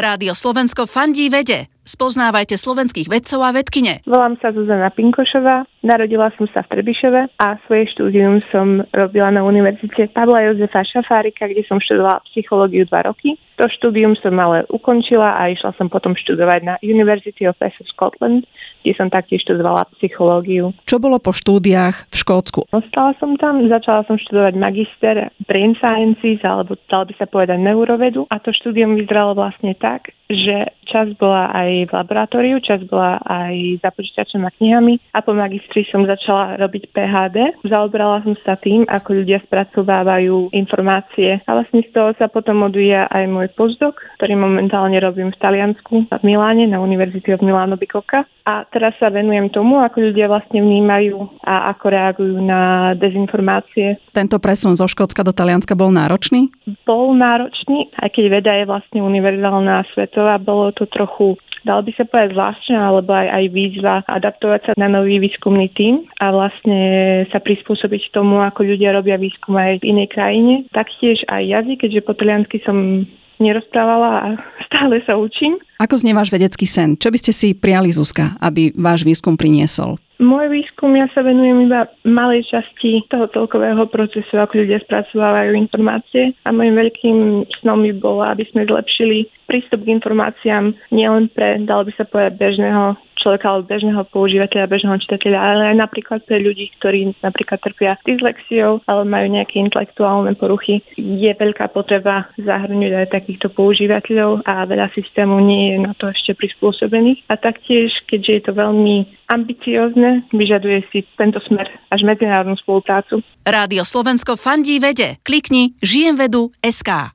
Rádio Slovensko fandí vede. Spoznávajte slovenských vedcov a vedkine. Volám sa Zuzana Pinkošová, narodila som sa v Trebišove a svoje štúdium som robila na Univerzite Pavla Jozefa Šafárika, kde som študovala psychológiu dva roky. To štúdium som ale ukončila a išla som potom študovať na University of West of Scotland, kde som taktiež študovala psychológiu. Čo bolo po štúdiách v Škótsku? Ostala som tam, začala som študovať magister Brain Sciences, alebo dalo by sa povedať neurovedu. A to štúdium vyzeralo vlastne tak, že čas bola aj v laboratóriu, čas bola aj za počítačom a knihami a po magistri som začala robiť PHD. Zaoberala som sa tým, ako ľudia spracovávajú informácie a vlastne z toho sa potom odvíja aj môj postdoc, ktorý momentálne robím v Taliansku, v Miláne, na Univerzity of Milano Bicocca. A teraz sa venujem tomu, ako ľudia vlastne vnímajú a ako reagujú na dezinformácie. Tento presun zo Škótska do Talianska bol náročný? Bol náročný, aj keď veda je vlastne univerzálna a svetová, bolo to trochu dalo by sa povedať zvláštne, alebo aj, aj výzva adaptovať sa na nový výskumný tím a vlastne sa prispôsobiť tomu, ako ľudia robia výskum aj v inej krajine. Taktiež aj jazyk, keďže po taliansky som nerozprávala a stále sa učím. Ako znie váš vedecký sen? Čo by ste si prijali, Zuzka, aby váš výskum priniesol? Môj výskum, ja sa venujem iba malej časti toho celkového procesu, ako ľudia spracovávajú informácie. A môjim veľkým snom by bolo, aby sme zlepšili prístup k informáciám nielen pre, dalo by sa povedať, bežného človeka alebo bežného používateľa, bežného čitateľa, ale aj napríklad pre ľudí, ktorí napríklad trpia dyslexiou alebo majú nejaké intelektuálne poruchy. Je veľká potreba zahrnúť aj takýchto používateľov a veľa systémov nie je na to ešte prispôsobených. A taktiež, keďže je to veľmi ambiciozne, vyžaduje si tento smer až medzinárodnú spoluprácu. Rádio Slovensko fandí vede. Klikni žijem vedu SK.